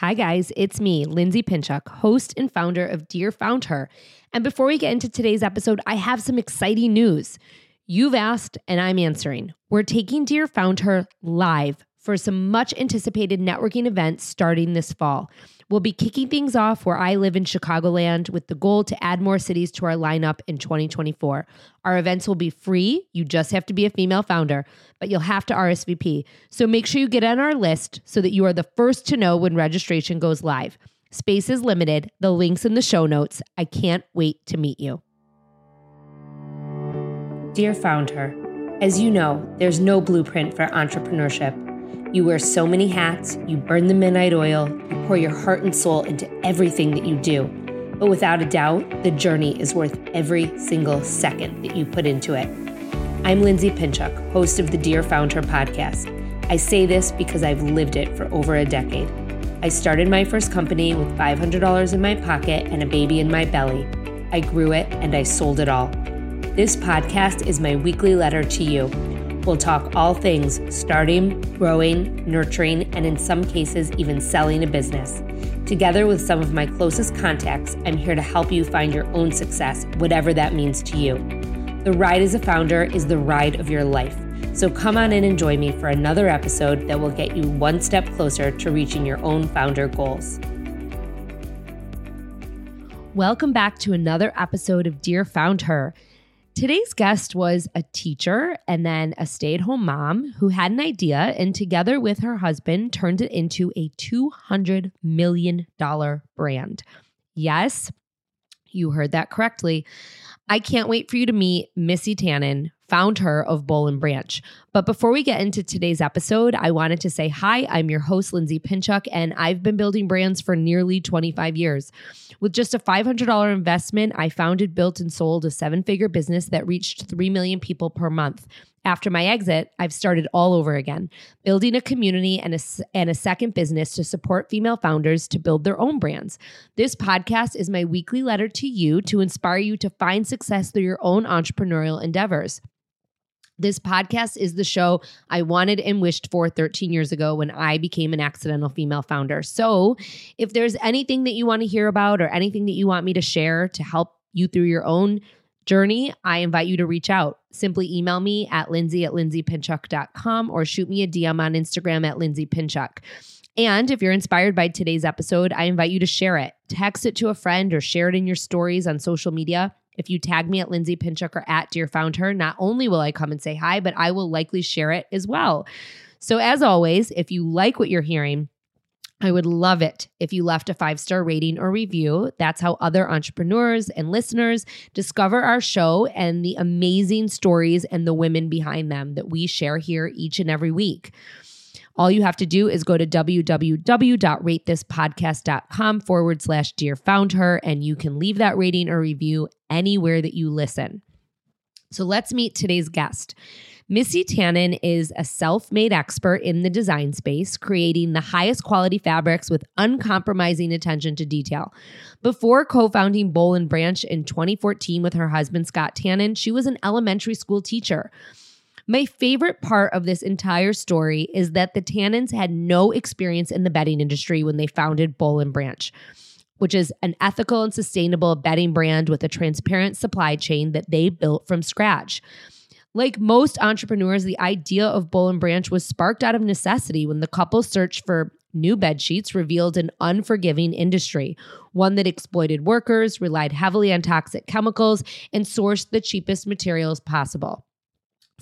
Hi, guys, it's me, Lindsay Pinchuk, host and founder of Dear Found Her. And before we get into today's episode, I have some exciting news. You've asked, and I'm answering. We're taking Dear Found Her live for some much anticipated networking events starting this fall. We'll be kicking things off where I live in Chicagoland with the goal to add more cities to our lineup in 2024. Our events will be free. You just have to be a female founder, but you'll have to RSVP. So make sure you get on our list so that you are the first to know when registration goes live. Space is limited. The link's in the show notes. I can't wait to meet you. Dear Founder, as you know, there's no blueprint for entrepreneurship. You wear so many hats, you burn the midnight oil, you pour your heart and soul into everything that you do. But without a doubt, the journey is worth every single second that you put into it. I'm Lindsay Pinchuk, host of the Dear Founder podcast. I say this because I've lived it for over a decade. I started my first company with $500 in my pocket and a baby in my belly. I grew it and I sold it all. This podcast is my weekly letter to you We'll talk all things starting, growing, nurturing, and in some cases, even selling a business. Together with some of my closest contacts, I'm here to help you find your own success, whatever that means to you. The ride as a founder is the ride of your life. So come on in and join me for another episode that will get you one step closer to reaching your own founder goals. Welcome back to another episode of Dear Found Her. Today's guest was a teacher and then a stay at home mom who had an idea and, together with her husband, turned it into a $200 million brand. Yes, you heard that correctly. I can't wait for you to meet Missy Tannen, found her of Boll and Branch. But before we get into today's episode, I wanted to say hi. I'm your host, Lindsay Pinchuk, and I've been building brands for nearly 25 years. With just a $500 investment, I founded, built, and sold a seven figure business that reached 3 million people per month. After my exit, I've started all over again, building a community and a, and a second business to support female founders to build their own brands. This podcast is my weekly letter to you to inspire you to find success through your own entrepreneurial endeavors. This podcast is the show I wanted and wished for 13 years ago when I became an accidental female founder. So, if there's anything that you want to hear about or anything that you want me to share to help you through your own journey, I invite you to reach out. Simply email me at lindsay at lindsaypinchuk.com or shoot me a DM on Instagram at lindsaypinchuk. And if you're inspired by today's episode, I invite you to share it. Text it to a friend or share it in your stories on social media. If you tag me at Lindsay Pinchuk or at Dear Found Her, not only will I come and say hi, but I will likely share it as well. So, as always, if you like what you're hearing, I would love it if you left a five star rating or review. That's how other entrepreneurs and listeners discover our show and the amazing stories and the women behind them that we share here each and every week. All you have to do is go to www.ratethispodcast.com forward slash dear found her, and you can leave that rating or review anywhere that you listen. So let's meet today's guest. Missy Tannen is a self made expert in the design space, creating the highest quality fabrics with uncompromising attention to detail. Before co founding Boll and Branch in 2014 with her husband, Scott Tannen, she was an elementary school teacher. My favorite part of this entire story is that the Tannens had no experience in the bedding industry when they founded Boll and Branch, which is an ethical and sustainable bedding brand with a transparent supply chain that they built from scratch. Like most entrepreneurs, the idea of Boll and Branch was sparked out of necessity when the couple searched for new bed sheets revealed an unforgiving industry, one that exploited workers, relied heavily on toxic chemicals, and sourced the cheapest materials possible.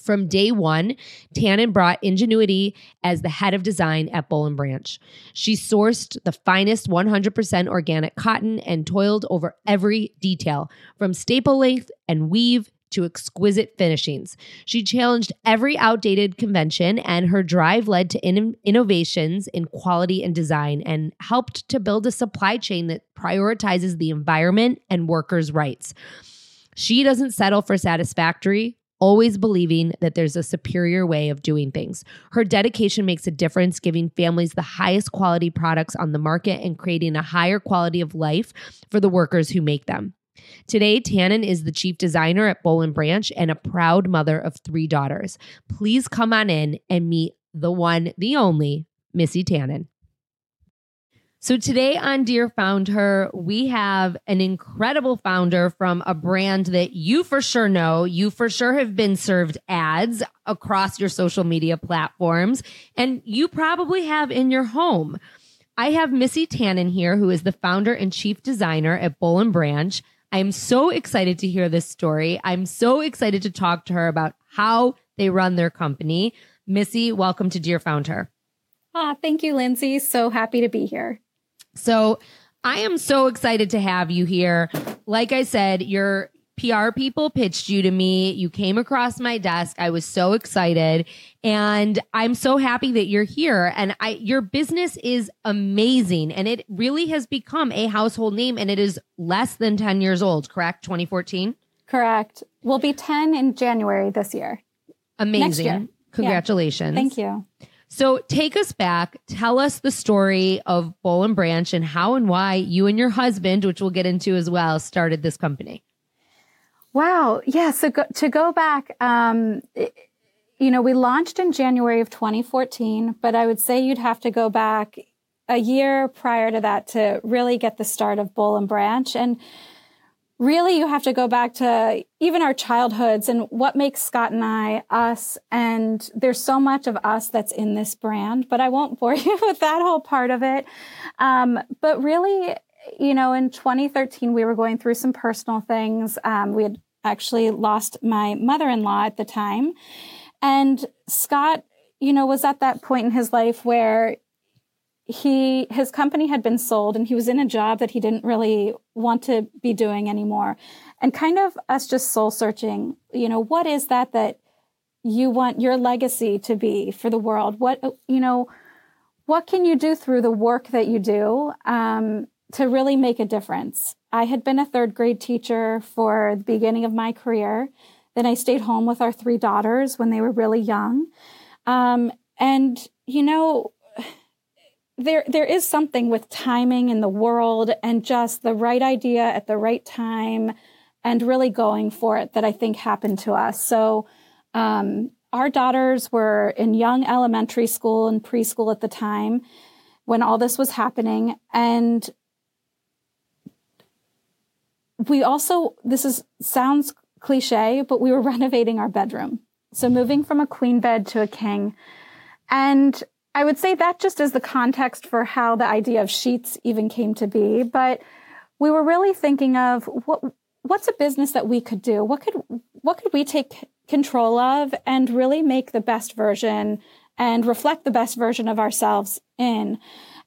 From day one, Tannen brought ingenuity as the head of design at Boll and Branch. She sourced the finest 100% organic cotton and toiled over every detail, from staple length and weave to exquisite finishings. She challenged every outdated convention, and her drive led to in- innovations in quality and design and helped to build a supply chain that prioritizes the environment and workers' rights. She doesn't settle for satisfactory always believing that there's a superior way of doing things. Her dedication makes a difference, giving families the highest quality products on the market and creating a higher quality of life for the workers who make them. Today, Tannen is the chief designer at Boll and Branch and a proud mother of three daughters. Please come on in and meet the one, the only, Missy Tannen. So today on Dear Found Her, we have an incredible founder from a brand that you for sure know. You for sure have been served ads across your social media platforms, and you probably have in your home. I have Missy Tannen here, who is the founder and chief designer at Boll and Branch. I'm so excited to hear this story. I'm so excited to talk to her about how they run their company. Missy, welcome to Dear Found Her. Ah, thank you, Lindsay. So happy to be here. So I am so excited to have you here. Like I said, your PR people pitched you to me. You came across my desk. I was so excited and I'm so happy that you're here and I your business is amazing and it really has become a household name and it is less than 10 years old, correct? 2014? Correct. We'll be 10 in January this year. Amazing. Congratulations. Yeah. Thank you. So take us back. Tell us the story of Boll and Branch and how and why you and your husband, which we'll get into as well, started this company. Wow. Yeah. So go, to go back, um, it, you know, we launched in January of 2014, but I would say you'd have to go back a year prior to that to really get the start of Boll and Branch. And really you have to go back to even our childhoods and what makes Scott and I us. And there's so much of us that's in this brand, but I won't bore you with that whole part of it. Um, but really, you know, in 2013, we were going through some personal things. Um, we had actually lost my mother-in-law at the time. And Scott, you know, was at that point in his life where he his company had been sold and he was in a job that he didn't really want to be doing anymore. And kind of us just soul searching you know what is that that you want your legacy to be for the world? What you know what can you do through the work that you do um, to really make a difference? I had been a third grade teacher for the beginning of my career. Then i stayed home with our three daughters when they were really young. Um, and you know there there is something with timing in the world and just the right idea at the right time and really going for it that I think happened to us. So um, our daughters were in young elementary school and preschool at the time when all this was happening. And we also this is sounds cliche but we were renovating our bedroom. So moving from a queen bed to a king. And I would say that just is the context for how the idea of sheets even came to be. But we were really thinking of what what's a business that we could do? What could what could we take control of and really make the best version and reflect the best version of ourselves in?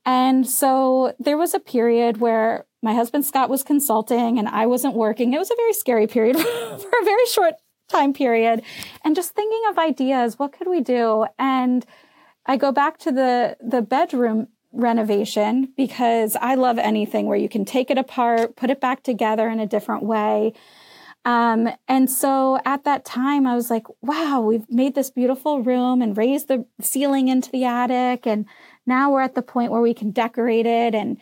And so there was a period where my husband Scott was consulting and I wasn't working. It was a very scary period for a very short time period. And just thinking of ideas, what could we do? And I go back to the the bedroom renovation because I love anything where you can take it apart, put it back together in a different way. Um, and so at that time, I was like, wow, we've made this beautiful room and raised the ceiling into the attic. And now we're at the point where we can decorate it and,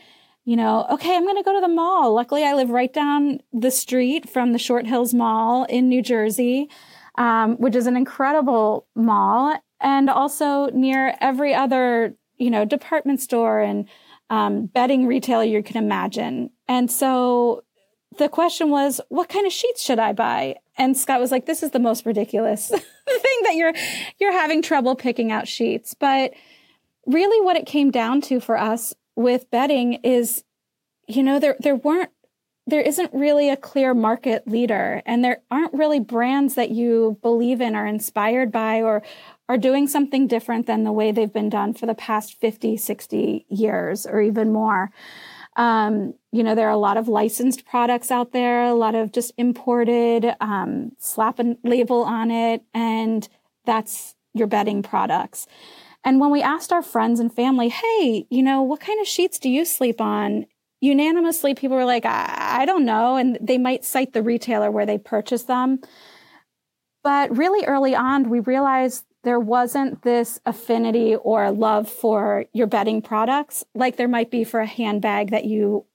you know, okay, I'm going to go to the mall. Luckily, I live right down the street from the Short Hills Mall in New Jersey, um, which is an incredible mall and also near every other, you know, department store and um, bedding retailer you can imagine. And so the question was, what kind of sheets should I buy? And Scott was like, this is the most ridiculous thing that you're, you're having trouble picking out sheets. But really what it came down to for us with bedding is, you know, there, there weren't there isn't really a clear market leader and there aren't really brands that you believe in or inspired by or are doing something different than the way they've been done for the past 50, 60 years or even more. Um, you know, there are a lot of licensed products out there, a lot of just imported, um, slap a label on it, and that's your bedding products. And when we asked our friends and family, hey, you know, what kind of sheets do you sleep on? Unanimously, people were like, I, I don't know. And they might cite the retailer where they purchased them. But really early on, we realized there wasn't this affinity or love for your bedding products like there might be for a handbag that you,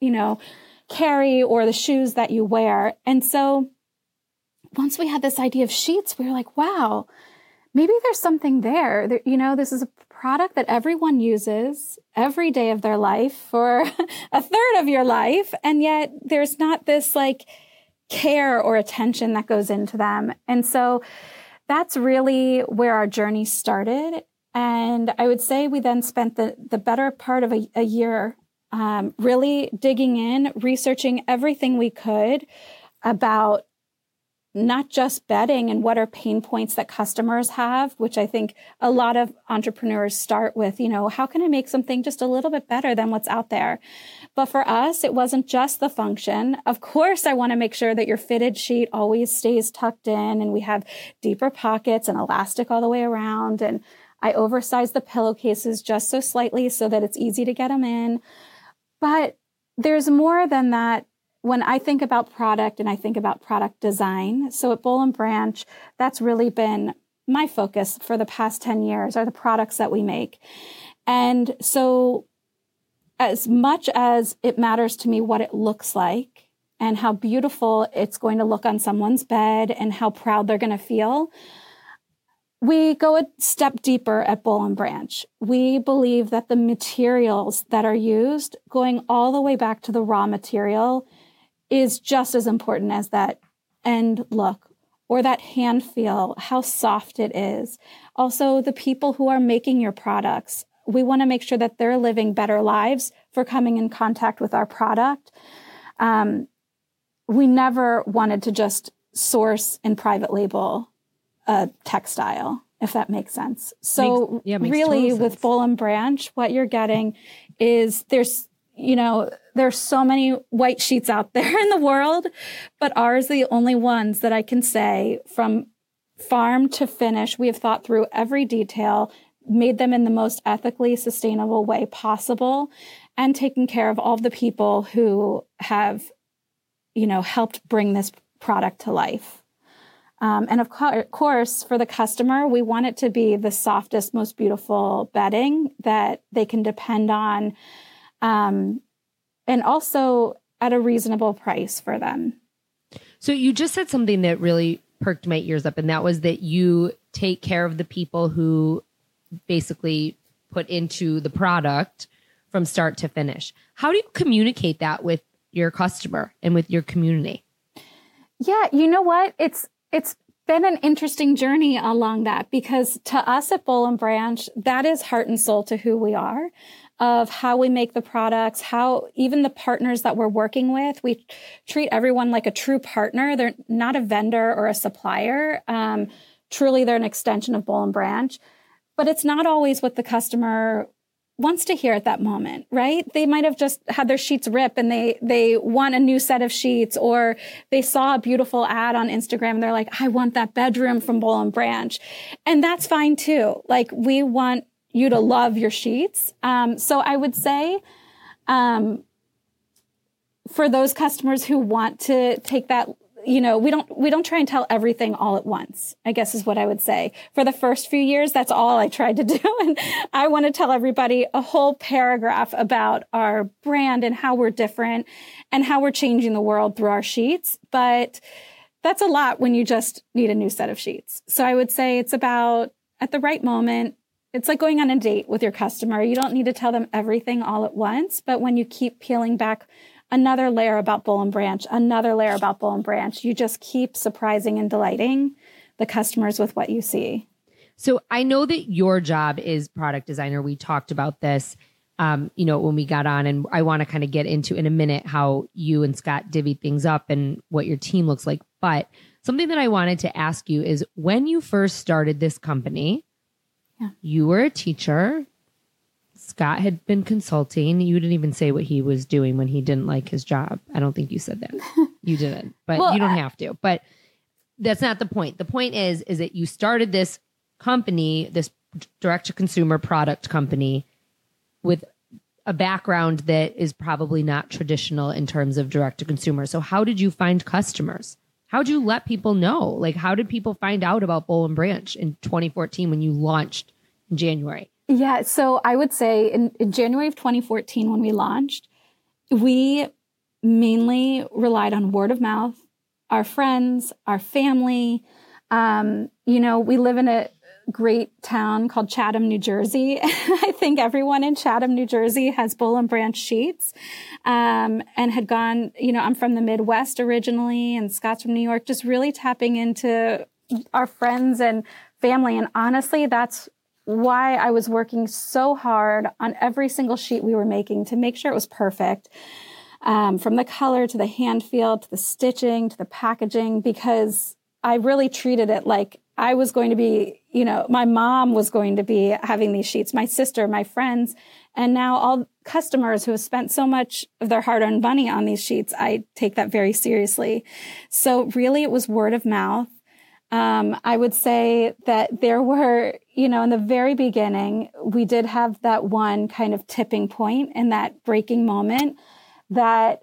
you know, carry or the shoes that you wear. And so once we had this idea of sheets, we were like, wow, maybe there's something there. there you know, this is a product that everyone uses every day of their life for a third of your life. And yet there's not this like care or attention that goes into them. And so that's really where our journey started. And I would say we then spent the, the better part of a, a year um, really digging in, researching everything we could about not just bedding and what are pain points that customers have, which I think a lot of entrepreneurs start with, you know, how can I make something just a little bit better than what's out there? But for us, it wasn't just the function. Of course, I want to make sure that your fitted sheet always stays tucked in and we have deeper pockets and elastic all the way around. And I oversize the pillowcases just so slightly so that it's easy to get them in. But there's more than that when I think about product and I think about product design, so at Boll and Branch, that's really been my focus for the past 10 years are the products that we make. And so as much as it matters to me what it looks like and how beautiful it's going to look on someone's bed and how proud they're going to feel, we go a step deeper at Boll and Branch. We believe that the materials that are used, going all the way back to the raw material, is just as important as that end look or that hand feel, how soft it is. Also, the people who are making your products, we want to make sure that they're living better lives for coming in contact with our product. Um, we never wanted to just source and private label a textile, if that makes sense. So, makes, yeah, really, with Boll and Branch, what you're getting is there's you know, there's so many white sheets out there in the world, but ours are the only ones that I can say from farm to finish. We have thought through every detail, made them in the most ethically sustainable way possible, and taking care of all the people who have, you know, helped bring this product to life. Um, and of co- course, for the customer, we want it to be the softest, most beautiful bedding that they can depend on um, and also at a reasonable price for them. So you just said something that really perked my ears up, and that was that you take care of the people who basically put into the product from start to finish. How do you communicate that with your customer and with your community? Yeah, you know what? It's it's been an interesting journey along that because to us at Boll and Branch, that is heart and soul to who we are of how we make the products, how even the partners that we're working with, we treat everyone like a true partner. They're not a vendor or a supplier. Um, truly, they're an extension of Boll and Branch. But it's not always what the customer wants to hear at that moment, right? They might have just had their sheets rip and they, they want a new set of sheets or they saw a beautiful ad on Instagram and they're like, I want that bedroom from Boll and Branch. And that's fine too. Like we want you to love your sheets. Um, so I would say, um, for those customers who want to take that, you know, we don't, we don't try and tell everything all at once, I guess is what I would say. For the first few years, that's all I tried to do. And I want to tell everybody a whole paragraph about our brand and how we're different and how we're changing the world through our sheets. But that's a lot when you just need a new set of sheets. So I would say it's about at the right moment, it's like going on a date with your customer. You don't need to tell them everything all at once, but when you keep peeling back another layer about Boll and Branch, another layer about Boll and Branch, you just keep surprising and delighting the customers with what you see. So I know that your job is product designer. We talked about this, um, you know, when we got on, and I want to kind of get into in a minute how you and Scott divvy things up and what your team looks like. But something that I wanted to ask you is when you first started this company, yeah. You were a teacher. Scott had been consulting. You didn't even say what he was doing when he didn't like his job. I don't think you said that. you didn't, but well, you don't have to. But that's not the point. The point is, is that you started this company, this direct to consumer product company with a background that is probably not traditional in terms of direct to consumer. So how did you find customers? how did you let people know? Like, how did people find out about Boll and Branch in 2014 when you launched in January? Yeah, so I would say in, in January of 2014, when we launched, we mainly relied on word of mouth, our friends, our family. Um, you know, we live in a great town called Chatham, New Jersey. I think everyone in Chatham, New Jersey has Boll and Branch sheets, um, and had gone, you know, I'm from the Midwest originally and Scott's from New York, just really tapping into our friends and family. And honestly, that's why I was working so hard on every single sheet we were making to make sure it was perfect. Um, from the color to the hand feel to the stitching to the packaging, because I really treated it like I was going to be, you know, my mom was going to be having these sheets, my sister, my friends, and now all customers who have spent so much of their hard earned money on these sheets, I take that very seriously. So really it was word of mouth. Um, I would say that there were, you know, in the very beginning, we did have that one kind of tipping point and that breaking moment that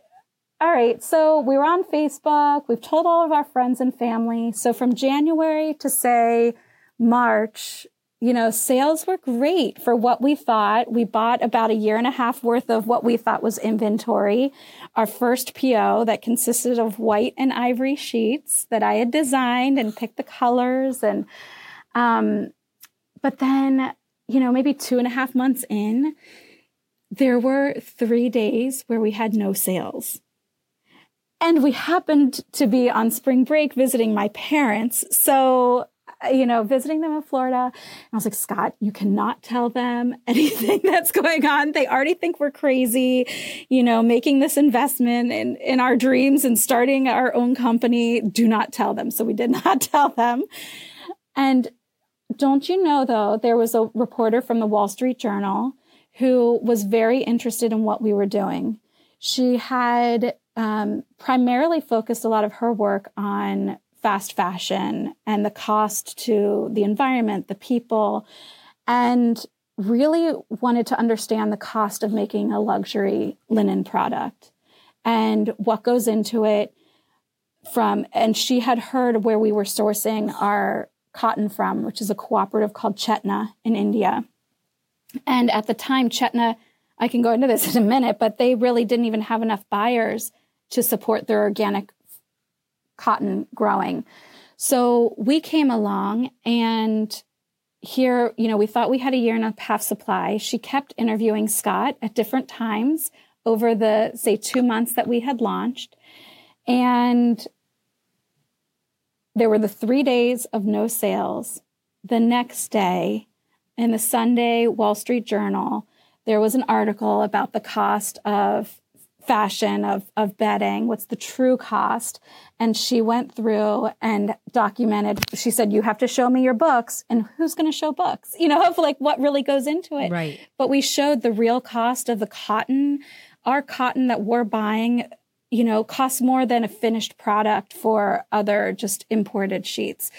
all right, so we were on Facebook. We've told all of our friends and family. So from January to say March, you know, sales were great for what we thought. We bought about a year and a half worth of what we thought was inventory. Our first PO that consisted of white and ivory sheets that I had designed and picked the colors. And, um, but then, you know, maybe two and a half months in, there were three days where we had no sales. And we happened to be on spring break visiting my parents. So, you know, visiting them in Florida. And I was like, Scott, you cannot tell them anything that's going on. They already think we're crazy, you know, making this investment in, in our dreams and starting our own company. Do not tell them. So we did not tell them. And don't you know, though, there was a reporter from the Wall Street Journal who was very interested in what we were doing. She had um, primarily focused a lot of her work on fast fashion and the cost to the environment, the people, and really wanted to understand the cost of making a luxury linen product. And what goes into it from and she had heard where we were sourcing our cotton from which is a cooperative called chetna in india. And at the time chetna i can go into this in a minute but they really didn't even have enough buyers to support their organic cotton growing. So we came along and here, you know, we thought we had a year and a half supply. She kept interviewing Scott at different times over the, say, two months that we had launched. And there were the three days of no sales. The next day, in the Sunday Wall Street Journal, there was an article about the cost of fashion of, of bedding, what's the true cost. And she went through and documented, she said, you have to show me your books and who's going to show books, you know, of like what really goes into it. Right. But we showed the real cost of the cotton. Our cotton that we're buying, you know, costs more than a finished product for other just imported sheets.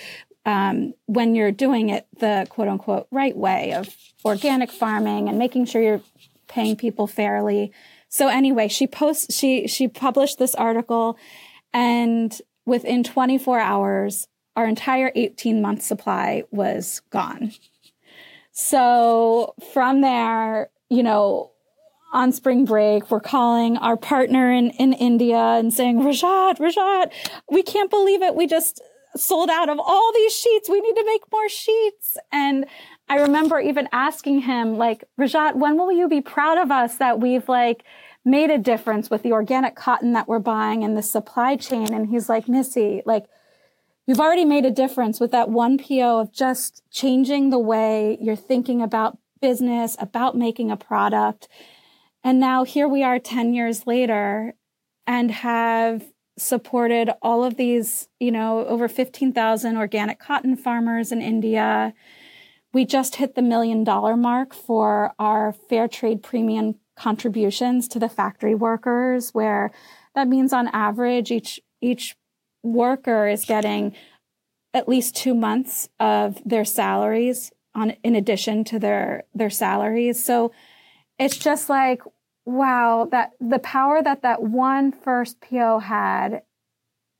Um, when you're doing it the quote unquote right way of organic farming and making sure you're paying people fairly so anyway, she posts, she, she published this article and within 24 hours, our entire 18 month supply was gone. So from there, you know, on spring break, we're calling our partner in, in India and saying, Rajat, Rajat, we can't believe it. We just sold out of all these sheets. We need to make more sheets. And I remember even asking him, like, Rajat, when will you be proud of us that we've like made a difference with the organic cotton that we're buying and the supply chain? And he's like, Missy, like, you've already made a difference with that one PO of just changing the way you're thinking about business, about making a product. And now here we are 10 years later and have supported all of these, you know, over 15,000 organic cotton farmers in India we just hit the million dollar mark for our fair trade premium contributions to the factory workers, where that means on average each each worker is getting at least two months of their salaries on in addition to their their salaries. So it's just like wow that the power that that one first PO had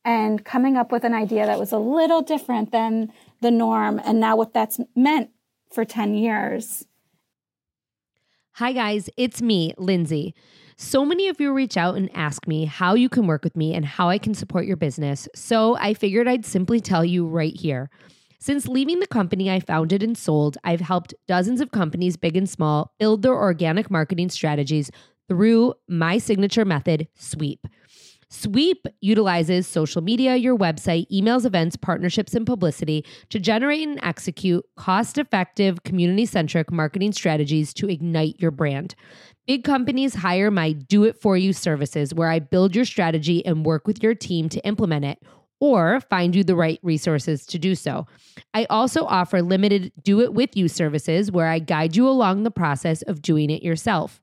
and coming up with an idea that was a little different than the norm and now what that's meant for 10 years. Hi, guys, it's me, Lindsay. So many of you reach out and ask me how you can work with me and how I can support your business. So I figured I'd simply tell you right here. Since leaving the company I founded and sold, I've helped dozens of companies, big and small, build their organic marketing strategies through my signature method, Sweep. Sweep utilizes social media, your website, emails, events, partnerships, and publicity to generate and execute cost effective, community centric marketing strategies to ignite your brand. Big companies hire my do it for you services where I build your strategy and work with your team to implement it or find you the right resources to do so. I also offer limited do it with you services where I guide you along the process of doing it yourself.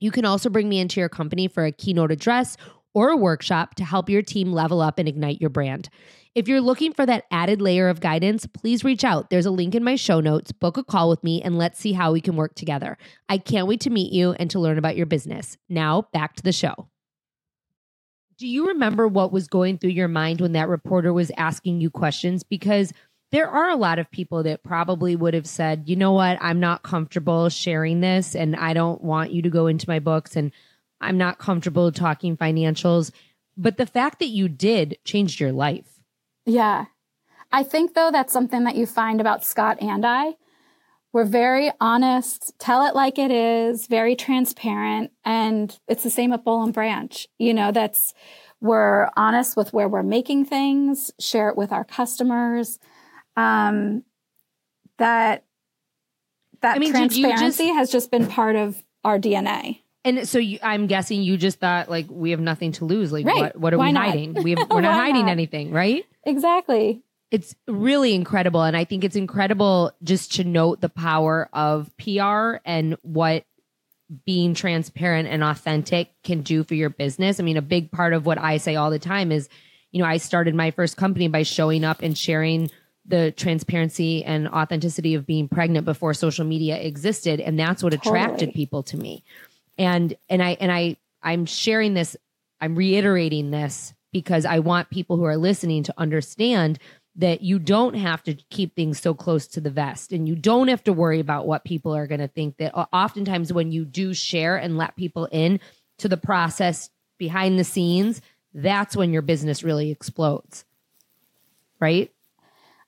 You can also bring me into your company for a keynote address or a workshop to help your team level up and ignite your brand. If you're looking for that added layer of guidance, please reach out. There's a link in my show notes. Book a call with me and let's see how we can work together. I can't wait to meet you and to learn about your business. Now, back to the show. Do you remember what was going through your mind when that reporter was asking you questions? Because there are a lot of people that probably would have said, you know what, I'm not comfortable sharing this and I don't want you to go into my books and I'm not comfortable talking financials. But the fact that you did changed your life. Yeah. I think, though, that's something that you find about Scott and I. We're very honest, tell it like it is, very transparent. And it's the same at Boll and Branch. You know, that's, we're honest with where we're making things, share it with our customers. Um, that, that I mean, transparency just, has just been part of our DNA. And so you, I'm guessing you just thought like we have nothing to lose. Like right. what, what are Why we not? hiding? We have, we're not hiding not? anything, right? Exactly. It's really incredible. And I think it's incredible just to note the power of PR and what being transparent and authentic can do for your business. I mean, a big part of what I say all the time is, you know, I started my first company by showing up and sharing the transparency and authenticity of being pregnant before social media existed. And that's what totally. attracted people to me and and i and i i'm sharing this i'm reiterating this because i want people who are listening to understand that you don't have to keep things so close to the vest and you don't have to worry about what people are going to think that uh, oftentimes when you do share and let people in to the process behind the scenes that's when your business really explodes. Right?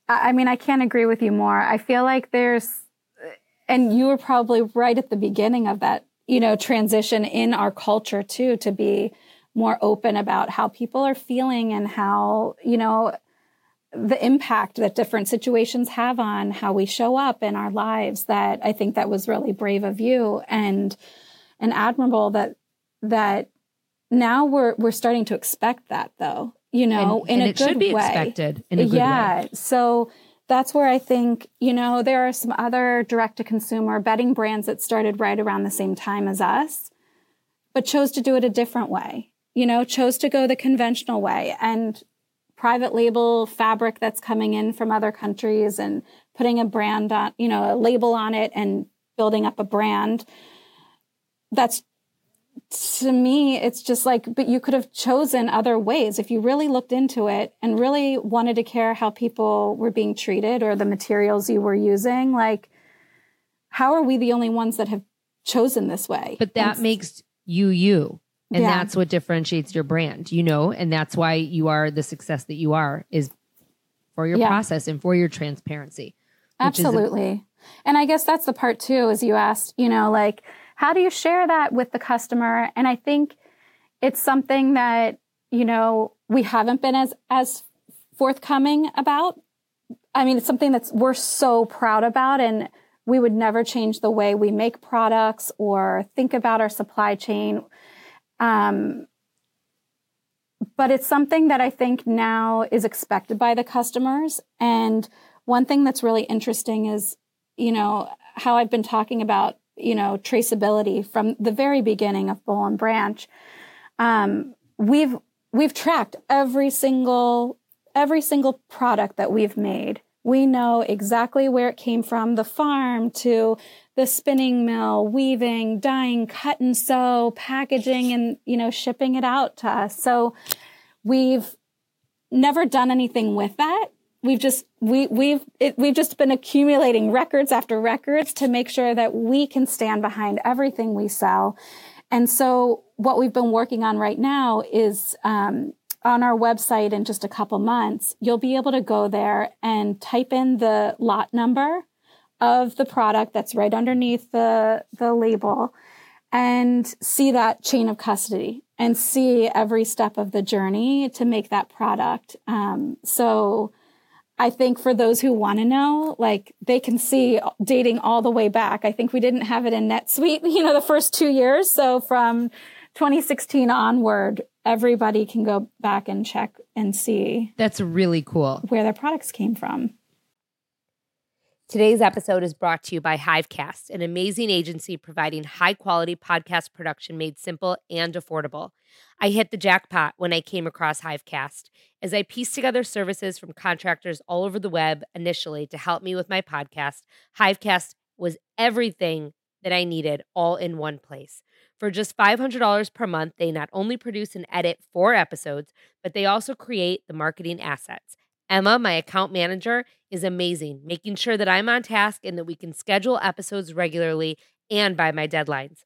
I mean i can't agree with you more. I feel like there's and you were probably right at the beginning of that you know, transition in our culture too to be more open about how people are feeling and how, you know, the impact that different situations have on how we show up in our lives that I think that was really brave of you and and admirable that that now we're we're starting to expect that though you know and, in and a it good should be way. expected in a good yeah way. so that's where I think, you know, there are some other direct to consumer bedding brands that started right around the same time as us, but chose to do it a different way, you know, chose to go the conventional way and private label fabric that's coming in from other countries and putting a brand on, you know, a label on it and building up a brand. That's to me, it's just like, but you could have chosen other ways if you really looked into it and really wanted to care how people were being treated or the materials you were using. Like, how are we the only ones that have chosen this way? But that it's, makes you you. And yeah. that's what differentiates your brand, you know, and that's why you are the success that you are is for your yeah. process and for your transparency. Absolutely. and I guess that's the part too, as you asked, you know, like, how do you share that with the customer? And I think it's something that, you know, we haven't been as, as forthcoming about. I mean, it's something that's we're so proud about and we would never change the way we make products or think about our supply chain. Um, but it's something that I think now is expected by the customers. And one thing that's really interesting is, you know, how I've been talking about you know, traceability from the very beginning of Boll and Branch. Um, we've we've tracked every single every single product that we've made. We know exactly where it came from, the farm to the spinning mill, weaving, dyeing, cut and sew, packaging, and you know, shipping it out to us. So we've never done anything with that we've just we we've it, we've just been accumulating records after records to make sure that we can stand behind everything we sell and so what we've been working on right now is um, on our website in just a couple months, you'll be able to go there and type in the lot number of the product that's right underneath the, the label and see that chain of custody and see every step of the journey to make that product. Um, so I think for those who want to know, like they can see dating all the way back. I think we didn't have it in NetSuite, you know, the first two years. So from 2016 onward, everybody can go back and check and see. That's really cool. Where their products came from. Today's episode is brought to you by Hivecast, an amazing agency providing high quality podcast production made simple and affordable. I hit the jackpot when I came across Hivecast as I pieced together services from contractors all over the web initially to help me with my podcast. Hivecast was everything that I needed all in one place. For just $500 per month, they not only produce and edit four episodes, but they also create the marketing assets. Emma, my account manager, is amazing, making sure that I'm on task and that we can schedule episodes regularly and by my deadlines.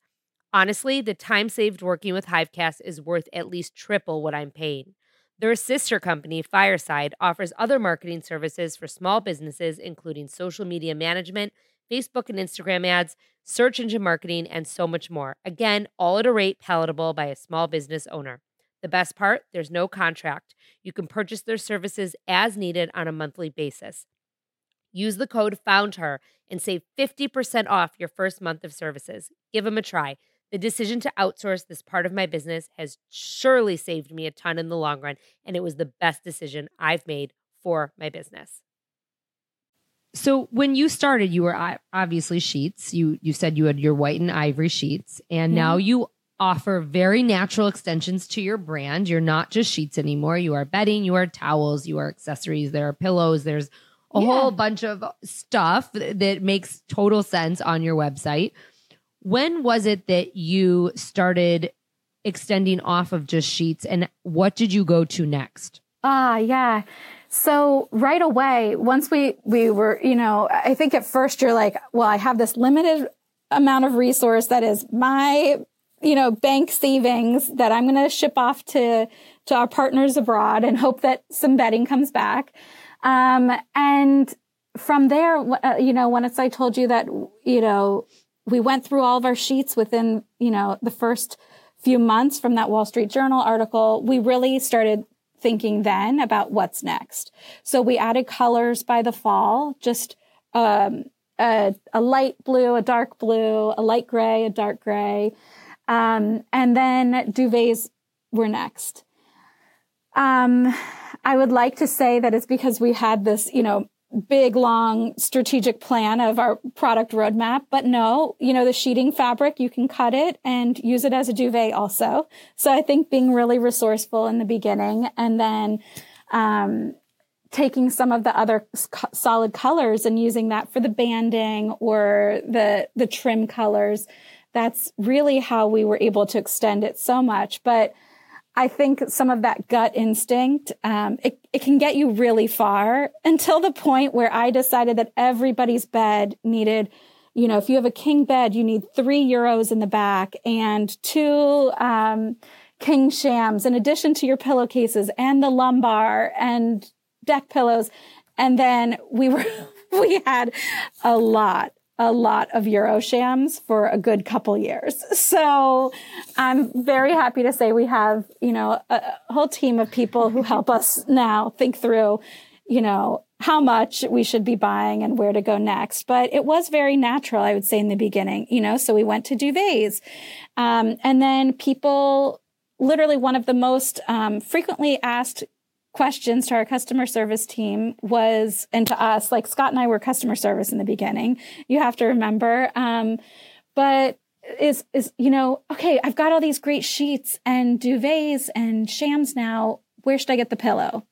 Honestly, the time saved working with Hivecast is worth at least triple what I'm paying. Their sister company, Fireside, offers other marketing services for small businesses, including social media management, Facebook and Instagram ads, search engine marketing, and so much more. Again, all at a rate palatable by a small business owner. The best part there's no contract. You can purchase their services as needed on a monthly basis. Use the code FOUNDHER and save 50% off your first month of services. Give them a try. The decision to outsource this part of my business has surely saved me a ton in the long run, and it was the best decision I've made for my business. So when you started, you were obviously sheets. You you said you had your white and ivory sheets, and now mm-hmm. you offer very natural extensions to your brand. You're not just sheets anymore. You are bedding, you are towels, you are accessories, there are pillows, there's a yeah. whole bunch of stuff that makes total sense on your website. When was it that you started extending off of just sheets and what did you go to next? Ah, yeah. So right away, once we we were, you know, I think at first you're like, well, I have this limited amount of resource that is my you know, bank savings that I'm going to ship off to, to our partners abroad and hope that some bedding comes back. Um, and from there, uh, you know, once I told you that, you know, we went through all of our sheets within, you know, the first few months from that Wall Street Journal article, we really started thinking then about what's next. So we added colors by the fall, just, um, a, a light blue, a dark blue, a light gray, a dark gray. Um, and then duvets were next. Um, I would like to say that it's because we had this, you know, big, long strategic plan of our product roadmap. But no, you know, the sheeting fabric, you can cut it and use it as a duvet also. So I think being really resourceful in the beginning and then, um, taking some of the other solid colors and using that for the banding or the, the trim colors that's really how we were able to extend it so much. But I think some of that gut instinct, um, it, it can get you really far until the point where I decided that everybody's bed needed, you know, if you have a king bed, you need three euros in the back and two, um, king shams in addition to your pillowcases and the lumbar and deck pillows. And then we were, we had a lot a lot of Euroshams for a good couple years. So I'm very happy to say we have, you know, a, whole team of people who help us now think through, you know, how much we should be buying and where to go next. But it was very natural, I would say, in the beginning, you know, so we went to duvets. Um, and then people, literally one of the most um, frequently asked questions to our customer service team was, and to us, like Scott and I were customer service in the beginning. You have to remember. Um, but is, is, you know, okay, I've got all these great sheets and duvets and shams now. Where should I get the pillow?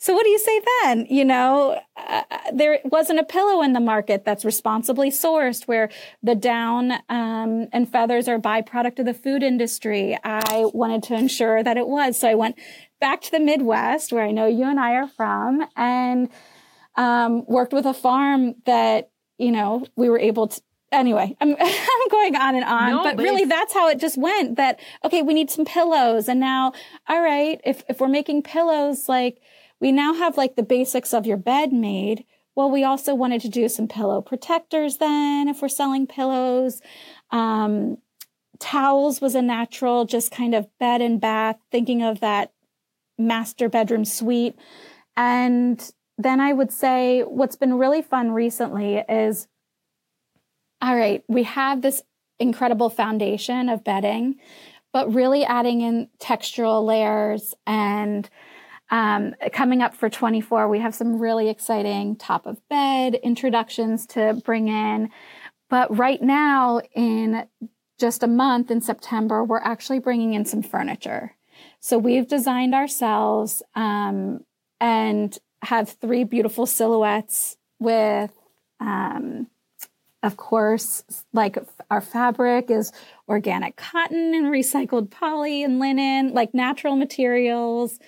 So what do you say then? You know, uh, there wasn't a pillow in the market that's responsibly sourced where the down um, and feathers are byproduct of the food industry. I wanted to ensure that it was. So I went back to the Midwest where I know you and I are from and um, worked with a farm that, you know, we were able to, anyway, I'm, I'm going on and on, No, but, but really that's how it just went that, okay, we need some pillows. And now, all right, if, if we're making pillows, like we now have like the basics of your bed made. Well, we also wanted to do some pillow protectors then if we're selling pillows. Um, towels was a natural, just kind of bed and bath, thinking of that master bedroom suite. And then I would say what's been really fun recently is all right, we have this incredible foundation of bedding, but really adding in textural layers and um, coming up for 24, we have some really exciting top of bed introductions to bring in. But right now, in just a month in September, we're actually bringing in some furniture. So we've designed ourselves um, and have three beautiful silhouettes with, um, of course, like our fabric is organic cotton and recycled poly and linen, like natural materials.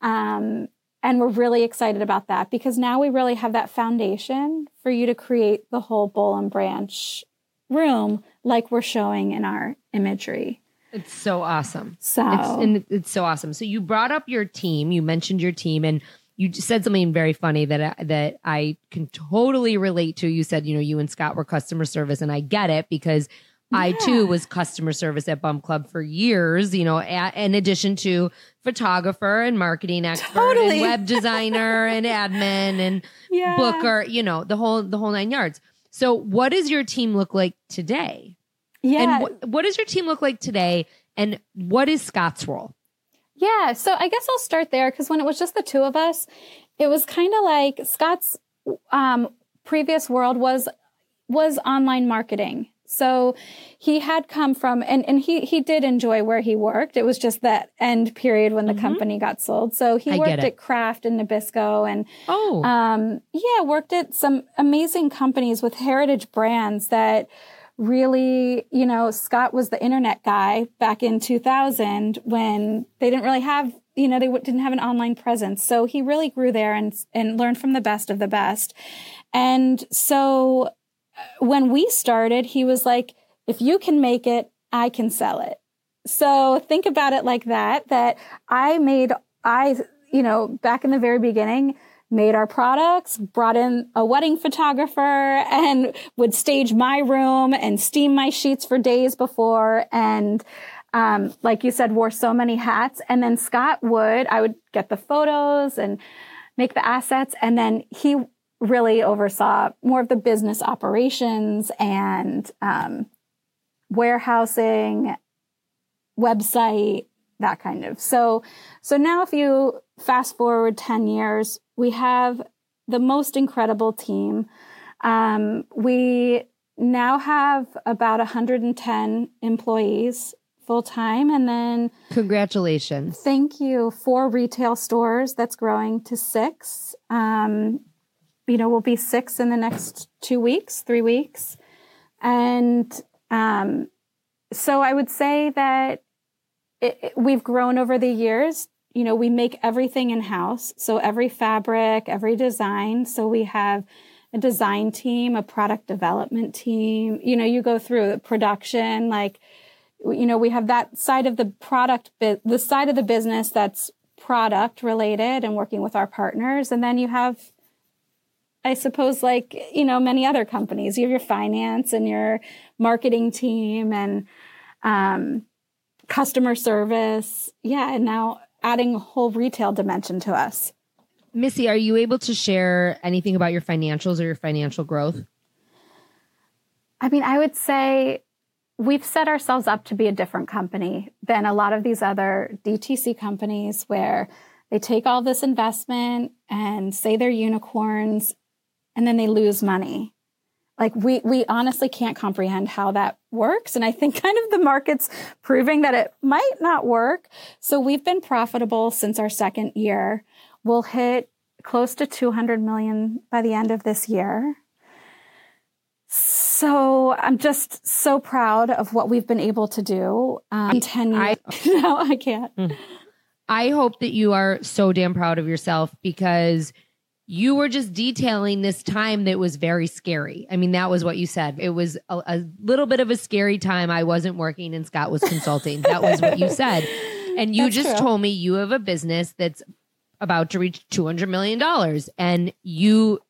Um, and we're really excited about that because now we really have that foundation for you to create the whole Boll and Branch room like we're showing in our imagery. It's so awesome. So It's and it's so awesome. So you brought up your team. You mentioned your team, and you said something very funny that I, that I can totally relate to. You said, you know, you and Scott were customer service, and I get it because I too was customer service at Bump Club for years. You know, a, in addition to photographer and marketing expert Totally. and web designer and admin and yeah. booker. You know, the whole the whole nine yards. So, what does your team look like today? Yeah. And what, what does your team look like today? And what is Scott's role? Yeah, so I guess I'll start there because when it was just the two of us, it was kind of like Scott's um, previous world was was online marketing. So he had come from and and he he did enjoy where he worked. It was just that end period when the Mhm. company got sold. So he I worked at Kraft and Nabisco and Oh, um, yeah, worked at some amazing companies with heritage brands that really, you know, Scott was the internet guy back in 2000 when they didn't really have, you know, they didn't have an online presence. So he really grew there and, and learned from the best of the best. And so uh, when we started, he was like, if you can make it, I can sell it. So think about it like that, that I made, I, you know, back in the very beginning, made our products, brought in a wedding photographer and would stage my room and steam my sheets for days before. And, um, like you said, wore so many hats. And then Scott would, I would get the photos and make the assets. And then he really oversaw more of the business operations and, um, warehousing, website, that kind of. So, so now if you fast forward 10 years, we have the most incredible team. Um, we now have about 110 employees full time. And then congratulations. thank you four retail stores that's growing to six. Um, you know, we'll be six in the next two weeks, three weeks. And um, so I would say that it, we've grown over the years. You know, we make everything in house. So every fabric, every design. So we have a design team, a product development team. You know, you go through production, like, you know, we have that side of the product, the side of the business that's product related and working with our partners. And then you have, I suppose, like, you know, many other companies, you have your finance and your marketing team and, um, customer service. Yeah. And now adding a whole retail dimension to us. Missy, are you able to share anything about your financials or your financial growth? I mean, I would say we've set ourselves up to be a different company than a lot of these other DTC companies where they take all this investment and say they're unicorns and then they lose money. Like we we honestly can't comprehend how that works and I think kind of the market's proving that it might not work. So we've been profitable since our second year. We'll hit close to 200 million by the end of this year. So I'm just so proud of what we've been able to do. Um, 10 years. no, I can't. I hope that you are so damn proud of yourself because you were just detailing this time that was very scary. I mean, that was what you said. It was a, a little bit of a scary time. I wasn't working and Scott was consulting. that was what you said. And you That's just true. told me you have a business that's about to reach $200 million and you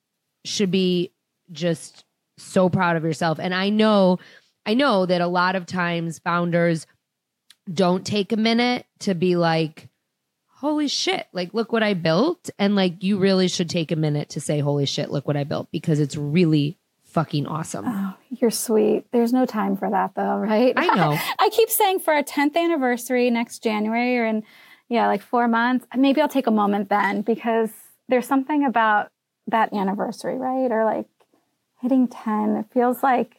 should be just so proud of yourself. And I know, I know that a lot of times founders don't take a minute to be like, holy shit, like, look what I built. And like, you really should take a minute to say, holy shit, look what I built because it's really fucking awesome. Oh, you're sweet. There's no time for that though, right? I know. I keep saying for our 10th anniversary next January or in, yeah, like four months, maybe I'll take a moment then because there's something about that anniversary, right? Or like hitting 10. It feels like,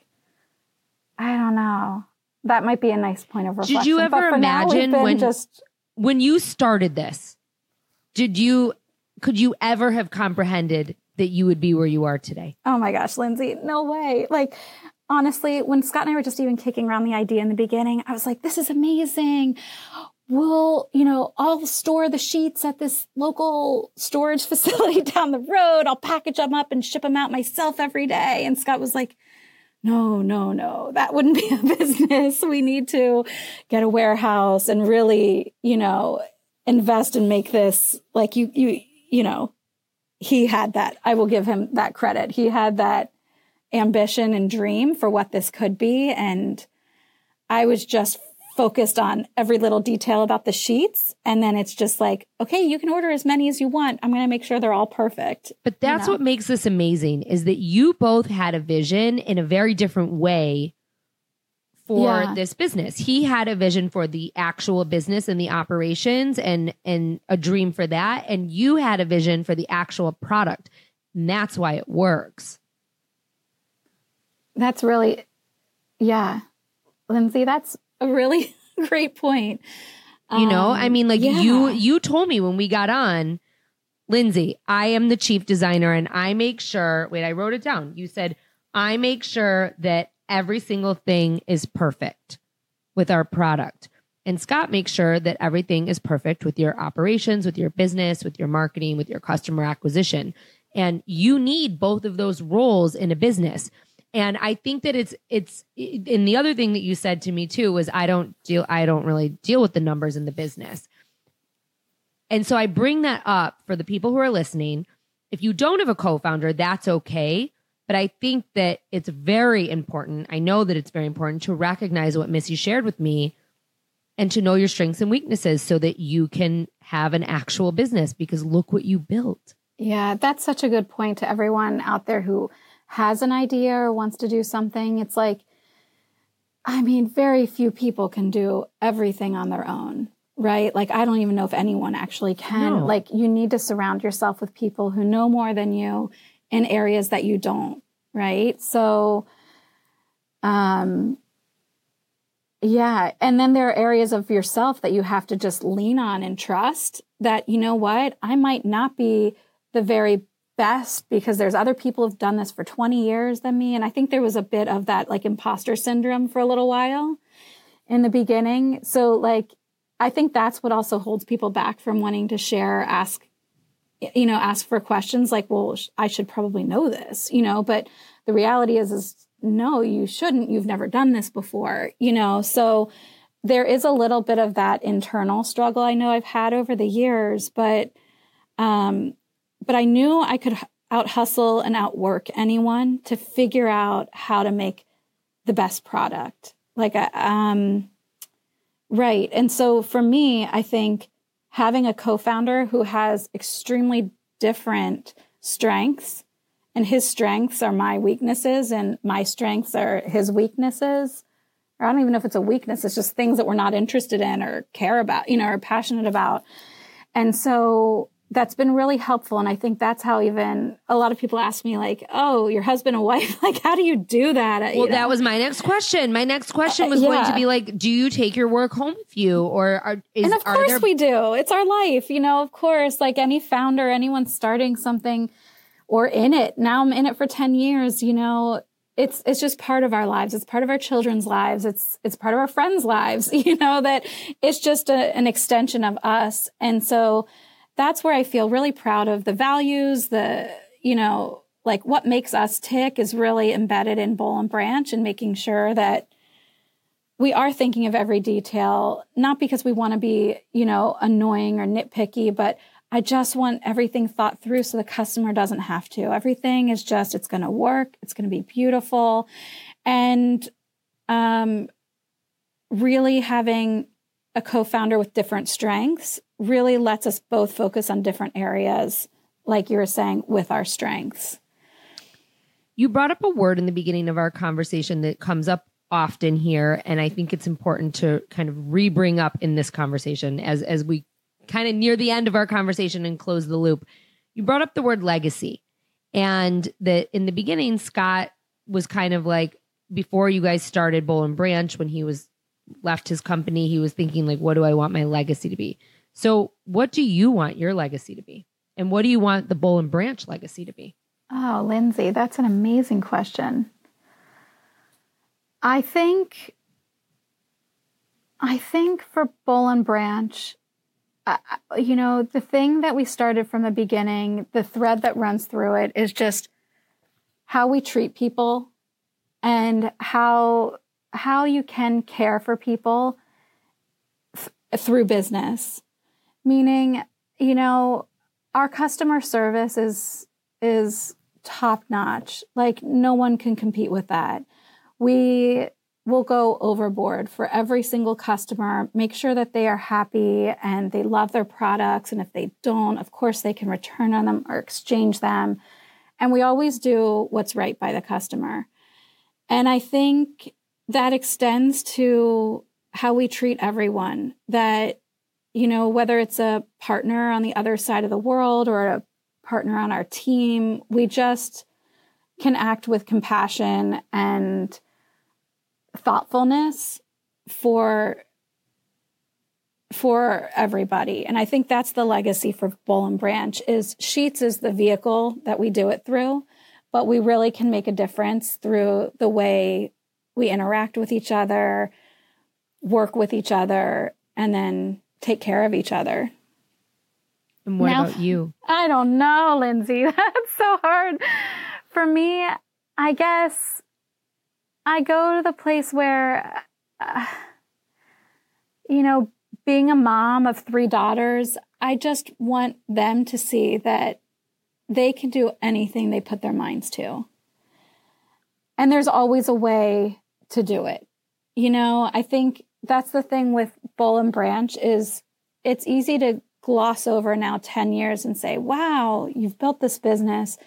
I don't know. That might be a nice point of reflection. Did you But ever now, imagine been when- just when you started this, did you, could you ever have comprehended that you would be where you are today? Oh my gosh, Lindsay, no way. Like, honestly, when Scott and I were just even kicking around the idea in the beginning, I was like, this is amazing. We'll, you know, I'll store the sheets at this local storage facility down the road. I'll package them up and ship them out myself every day. And Scott was like, no, no, no, that wouldn't be a business. We need to get a warehouse and really, you know, invest and make this like you, you, you know, he had that. I will give him that credit. He had that ambition and dream for what this could be. And I was just focused on every little detail about the sheets. And then it's just like, okay, you can order as many as you want. I'm going to make sure they're all perfect. But that's know? what makes this amazing is that you both had a vision in a very different way for Yeah. this business. He had a vision for the actual business and the operations and and a dream for that and you had a vision for the actual product. And that's why it works. That's really, yeah. Lindsay, that's a really great point. You know, Um, I mean like yeah. you you told me when we got on Lindsay, I am the chief designer and I make sure, wait, I wrote it down. You said, I make sure that every single thing is perfect with our product. And Scott makes sure that everything is perfect with your operations, with your business, with your marketing, with your customer acquisition. And you need both of those roles in a business. And I think that it's it's and the other thing that you said to me too was I don't deal I don't really deal with the numbers in the business. And so I bring that up for the people who are listening. If you don't have a co-founder, that's okay. But I think that it's very important. I know that it's very important to recognize what Missy shared with me and to know your strengths and weaknesses so that you can have an actual business because look what you built. Yeah, that's such a good point to everyone out there who has an idea or wants to do something. It's like, I mean, very few people can do everything on their own, right? Like, I don't even know if anyone actually can. No. Like, you need to surround yourself with people who know more than you in areas that you don't, right? So, um, yeah. And then there are areas of yourself that you have to just lean on and trust that, you know what, I might not be the very best because there's other people who've done this for 20 years than me. And I think there was a bit of that like imposter syndrome for a little while in the beginning. So, like, I think that's what also holds people back from wanting to share, ask, you know, ask for questions like, well, I should probably know this, you know, but the reality is, is no, you shouldn't. You've never done this before, you know, so there is a little bit of that internal struggle I know I've had over the years, but, um, but I knew I could out hustle and outwork anyone to figure out how to make the best product. Like, um, right. And so for me, I think having a co-founder who has extremely different strengths and his strengths are my weaknesses and my strengths are his weaknesses. Or I don't even know if it's a weakness. It's just things that we're not interested in or care about, you know, or passionate about. And so that's been really helpful. And I think that's how even a lot of people ask me, like, oh, your husband and wife, like, how do you do that? You Well, know? that was my next question. My next question Uh, was going to be like, do you take your work home with you or are is and of course there we do. It's our life, you know, of course, like any founder, anyone starting something or in it. Now I'm in it for 10 years, you know, it's it's just part of our lives. It's part of our children's lives. It's it's part of our friends' lives, you know, that it's just a, an extension of us. And so that's where I feel really proud of the values, the, you know, like what makes us tick is really embedded in Boll and Branch and making sure that we are thinking of every detail, not because we want to be, you know, annoying or nitpicky, but I just want everything thought through so the customer doesn't have to. Everything is just, it's going to work, it's going to be beautiful. And um, really having a co founder with different strengths really lets us both focus on different areas, like you were saying, with our strengths. You brought up a word in the beginning of our conversation that comes up often here and i think it's important to kind of re-bring up in this conversation as as we kind of near the end of our conversation and close the loop you brought up the word legacy and that in the beginning scott was kind of like before you guys started boll and branch when he was left his company he was thinking like what do i want my legacy to be? So what do you want your legacy to be? And what do you want the boll and branch legacy to be? Oh lindsay that's an amazing question. I think I think for Boll and Branch, uh, you know, the thing that we started from the beginning, the thread that runs through it is just how we treat people and how how you can care for people th- through business. Meaning, you know, our customer service is is top notch. Like no one can compete with that we will go overboard for every single customer, make sure that they are happy and they love their products. And if they don't, of course, they can return on them or exchange them. And we always do what's right by the customer. And I think that extends to how we treat everyone that, you know, whether it's a partner on the other side of the world or a partner on our team, we just can act with compassion and thoughtfulness for for everybody. And i think that's the legacy for boll and branch is sheets is the vehicle that we do it through but we really can make a difference through the way we interact with each other work with each other and then take care of each other. And what now, about you? I don't know lindsay. That's so hard. For me i guess I go to the place where, uh, you know, being a mom of three daughters, I just want them to see that they can do anything they put their minds to. And there's always a way to do it. You know, I think that's the thing with Boll and Branch is it's easy to gloss over now 10 years and say, wow, you've built this business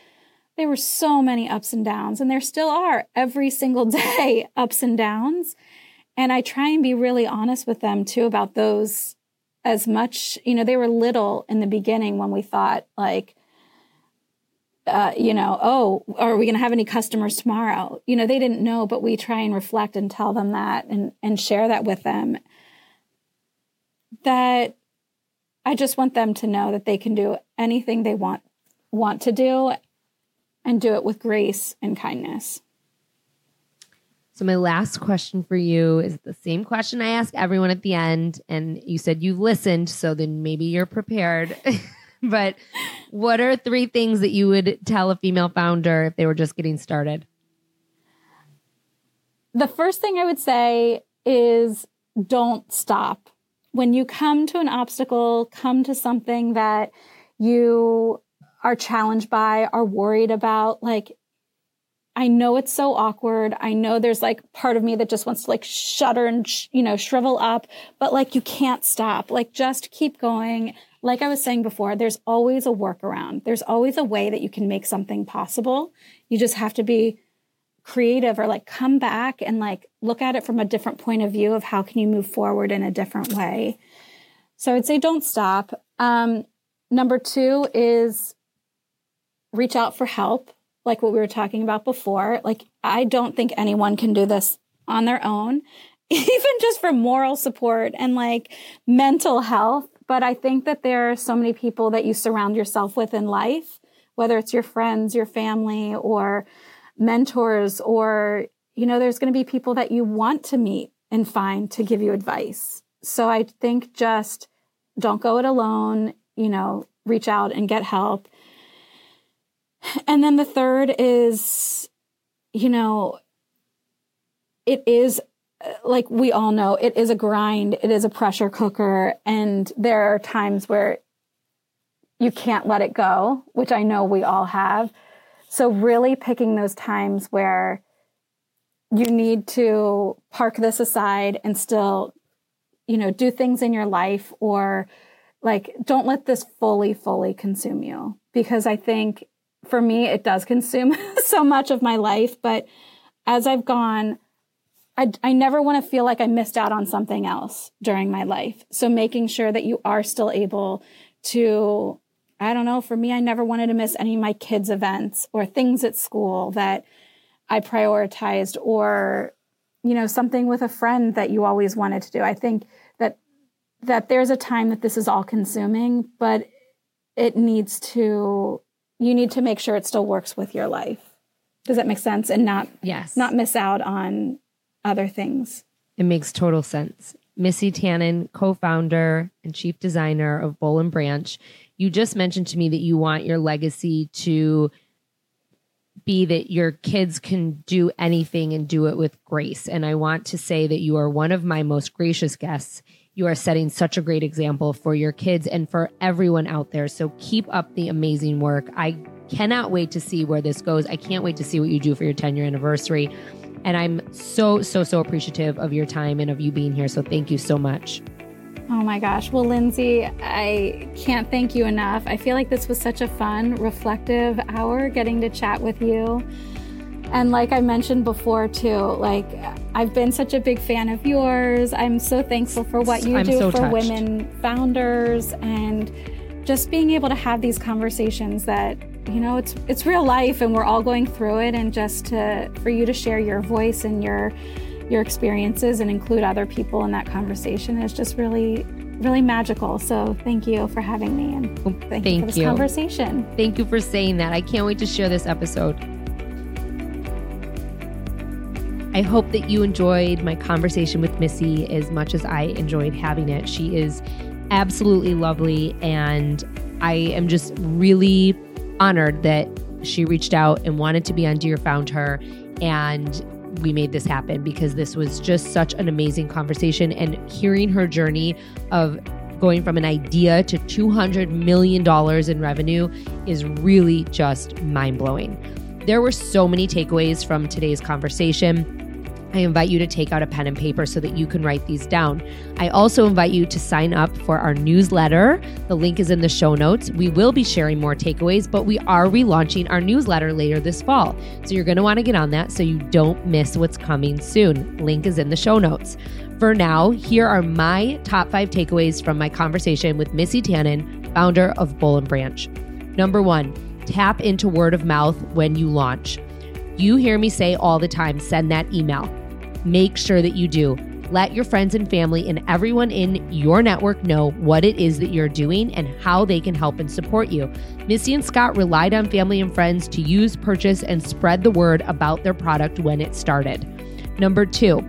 there were so many ups and downs, and there still are every single day ups and downs. And I try and be really honest with them too about those as much, you know, they were little in the beginning when we thought, like, uh, you know, oh, are we going to have any customers tomorrow? You know, they didn't know, but we try and reflect and tell them that and, and share that with them. That I just want them to know that they can do anything they want want to do and do it with grace and kindness. So, my last question for you is the same question I ask everyone at the end. And you said you've listened, so then maybe you're prepared. but what are three things that you would tell a female founder if they were just getting started? The first thing I would say is don't stop. When you come to an obstacle, come to something that you are challenged by, are worried about. Like, I know it's so awkward. I know there's like part of me that just wants to like shudder and, sh- you know, shrivel up, but like you can't stop. Like, just keep going. Like I was saying before, there's always a workaround. There's always a way that you can make something possible. You just have to be creative or like come back and like look at it from a different point of view of how can you move forward in a different way. So I'd say don't stop. Um, number two is reach out for help, like what we were talking about before. Like, I don't think anyone can do this on their own, even just for moral support and like mental health. But I think that there are so many people that you surround yourself with in life, whether it's your friends, your family, or mentors, or, you know, there's going to be people that you want to meet and find to give you advice. So I think just don't go it alone, you know, reach out and get help. And then the third is, you know, it is like we all know, it is a grind, it is a pressure cooker, and there are times where you can't let it go, which I know we all have. So, really picking those times where you need to park this aside and still, you know, do things in your life or like don't let this fully, fully consume you. Because I think for me, it does consume so much of my life. But as I've gone, I, I never want to feel like I missed out on something else during my life. So making sure that you are still able to, I don't know, for me, I never wanted to miss any of my kids' events or things at school that I prioritized or, you know, something with a friend that you always wanted to do. I think that that there's a time that this is all consuming, but it needs to you need to make sure it still works with your life. Does that make sense? And not yes. not miss out on other things. It makes total sense. Missy Tannen, co founder and chief designer of Boll and Branch, you just mentioned to me that you want your legacy to be that your kids can do anything and do it with grace. And I want to say that you are one of my most gracious guests. You are setting such a great example for your kids and for everyone out there. So keep up the amazing work. I cannot wait to see where this goes. I can't wait to see what you do for your 10 year anniversary. And I'm so, so, so appreciative of your time and of you being here. So thank you so much. Oh my gosh. Well, Lindsay, I can't thank you enough. I feel like this was such a fun, reflective hour getting to chat with you. And like I mentioned before, too, like I've been such a big fan of yours. I'm so thankful for what you I'm do so for touched. women founders and just being able to have these conversations that you know it's it's real life and we're all going through it and just to for you to share your voice and your your experiences and include other people in that conversation is just really really magical so thank you for having me and thank, you for this you. conversation Thank you for saying that. I can't wait to share this episode. I hope that you enjoyed my conversation with Missy as much as I enjoyed having it. She is absolutely lovely, and I am just really honored that she reached out and wanted to be on Dear Found Her. And we made this happen because this was just such an amazing conversation. And hearing her journey of going from an idea to $200 million in revenue is really just mind blowing. There were so many takeaways from today's conversation. I invite you to take out a pen and paper so that you can write these down. I also invite you to sign up for our newsletter. The link is in the show notes. We will be sharing more takeaways, but we are relaunching our newsletter later this fall. So you're going to want to get on that so you don't miss what's coming soon. Link is in the show notes. For now, here are my top five takeaways from my conversation with Missy Tannen, founder of Boll and Branch. Number one, tap into word of mouth when you launch. You hear me say all the time send that email. Make sure that you do. Let your friends and family and everyone in your network know what it is that you're doing and how they can help and support you. Missy and Scott relied on family and friends to use, purchase, and spread the word about their product when it started. Number two,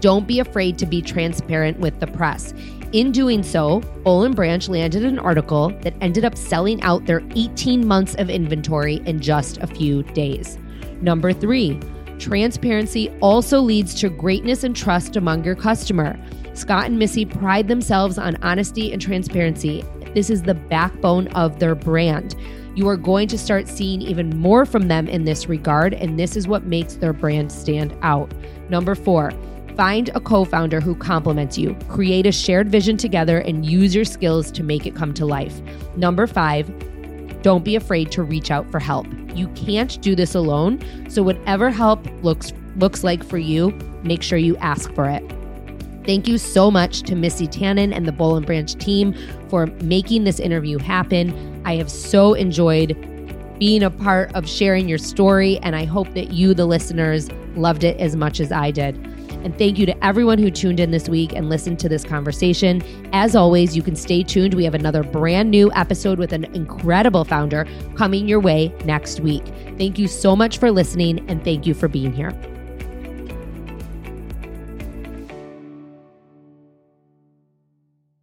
don't be afraid to be transparent with the press. In doing so, Boll and Branch landed an article that ended up selling out their 18 months of inventory in just a few days. Number three, transparency also leads to greatness and trust among your customer. Scott and Missy pride themselves on honesty and transparency. This is the backbone of their brand. You are going to start seeing even more from them in this regard, and this is what makes their brand stand out. Number four, find a co founder who complements you. Create a shared vision together and use your skills to make it come to life. Number five, don't be afraid to reach out for help. You can't do this alone, so whatever help looks looks like for you, make sure you ask for it. Thank you so much to Missy Tannen and the Boll and Branch team for making this interview happen. I have so enjoyed being a part of sharing your story, and I hope that you, the listeners, loved it as much as I did. And thank you to everyone who tuned in this week and listened to this conversation. As always, you can stay tuned. We have another brand new episode with an incredible founder coming your way next week. Thank you so much for listening, and thank you for being here.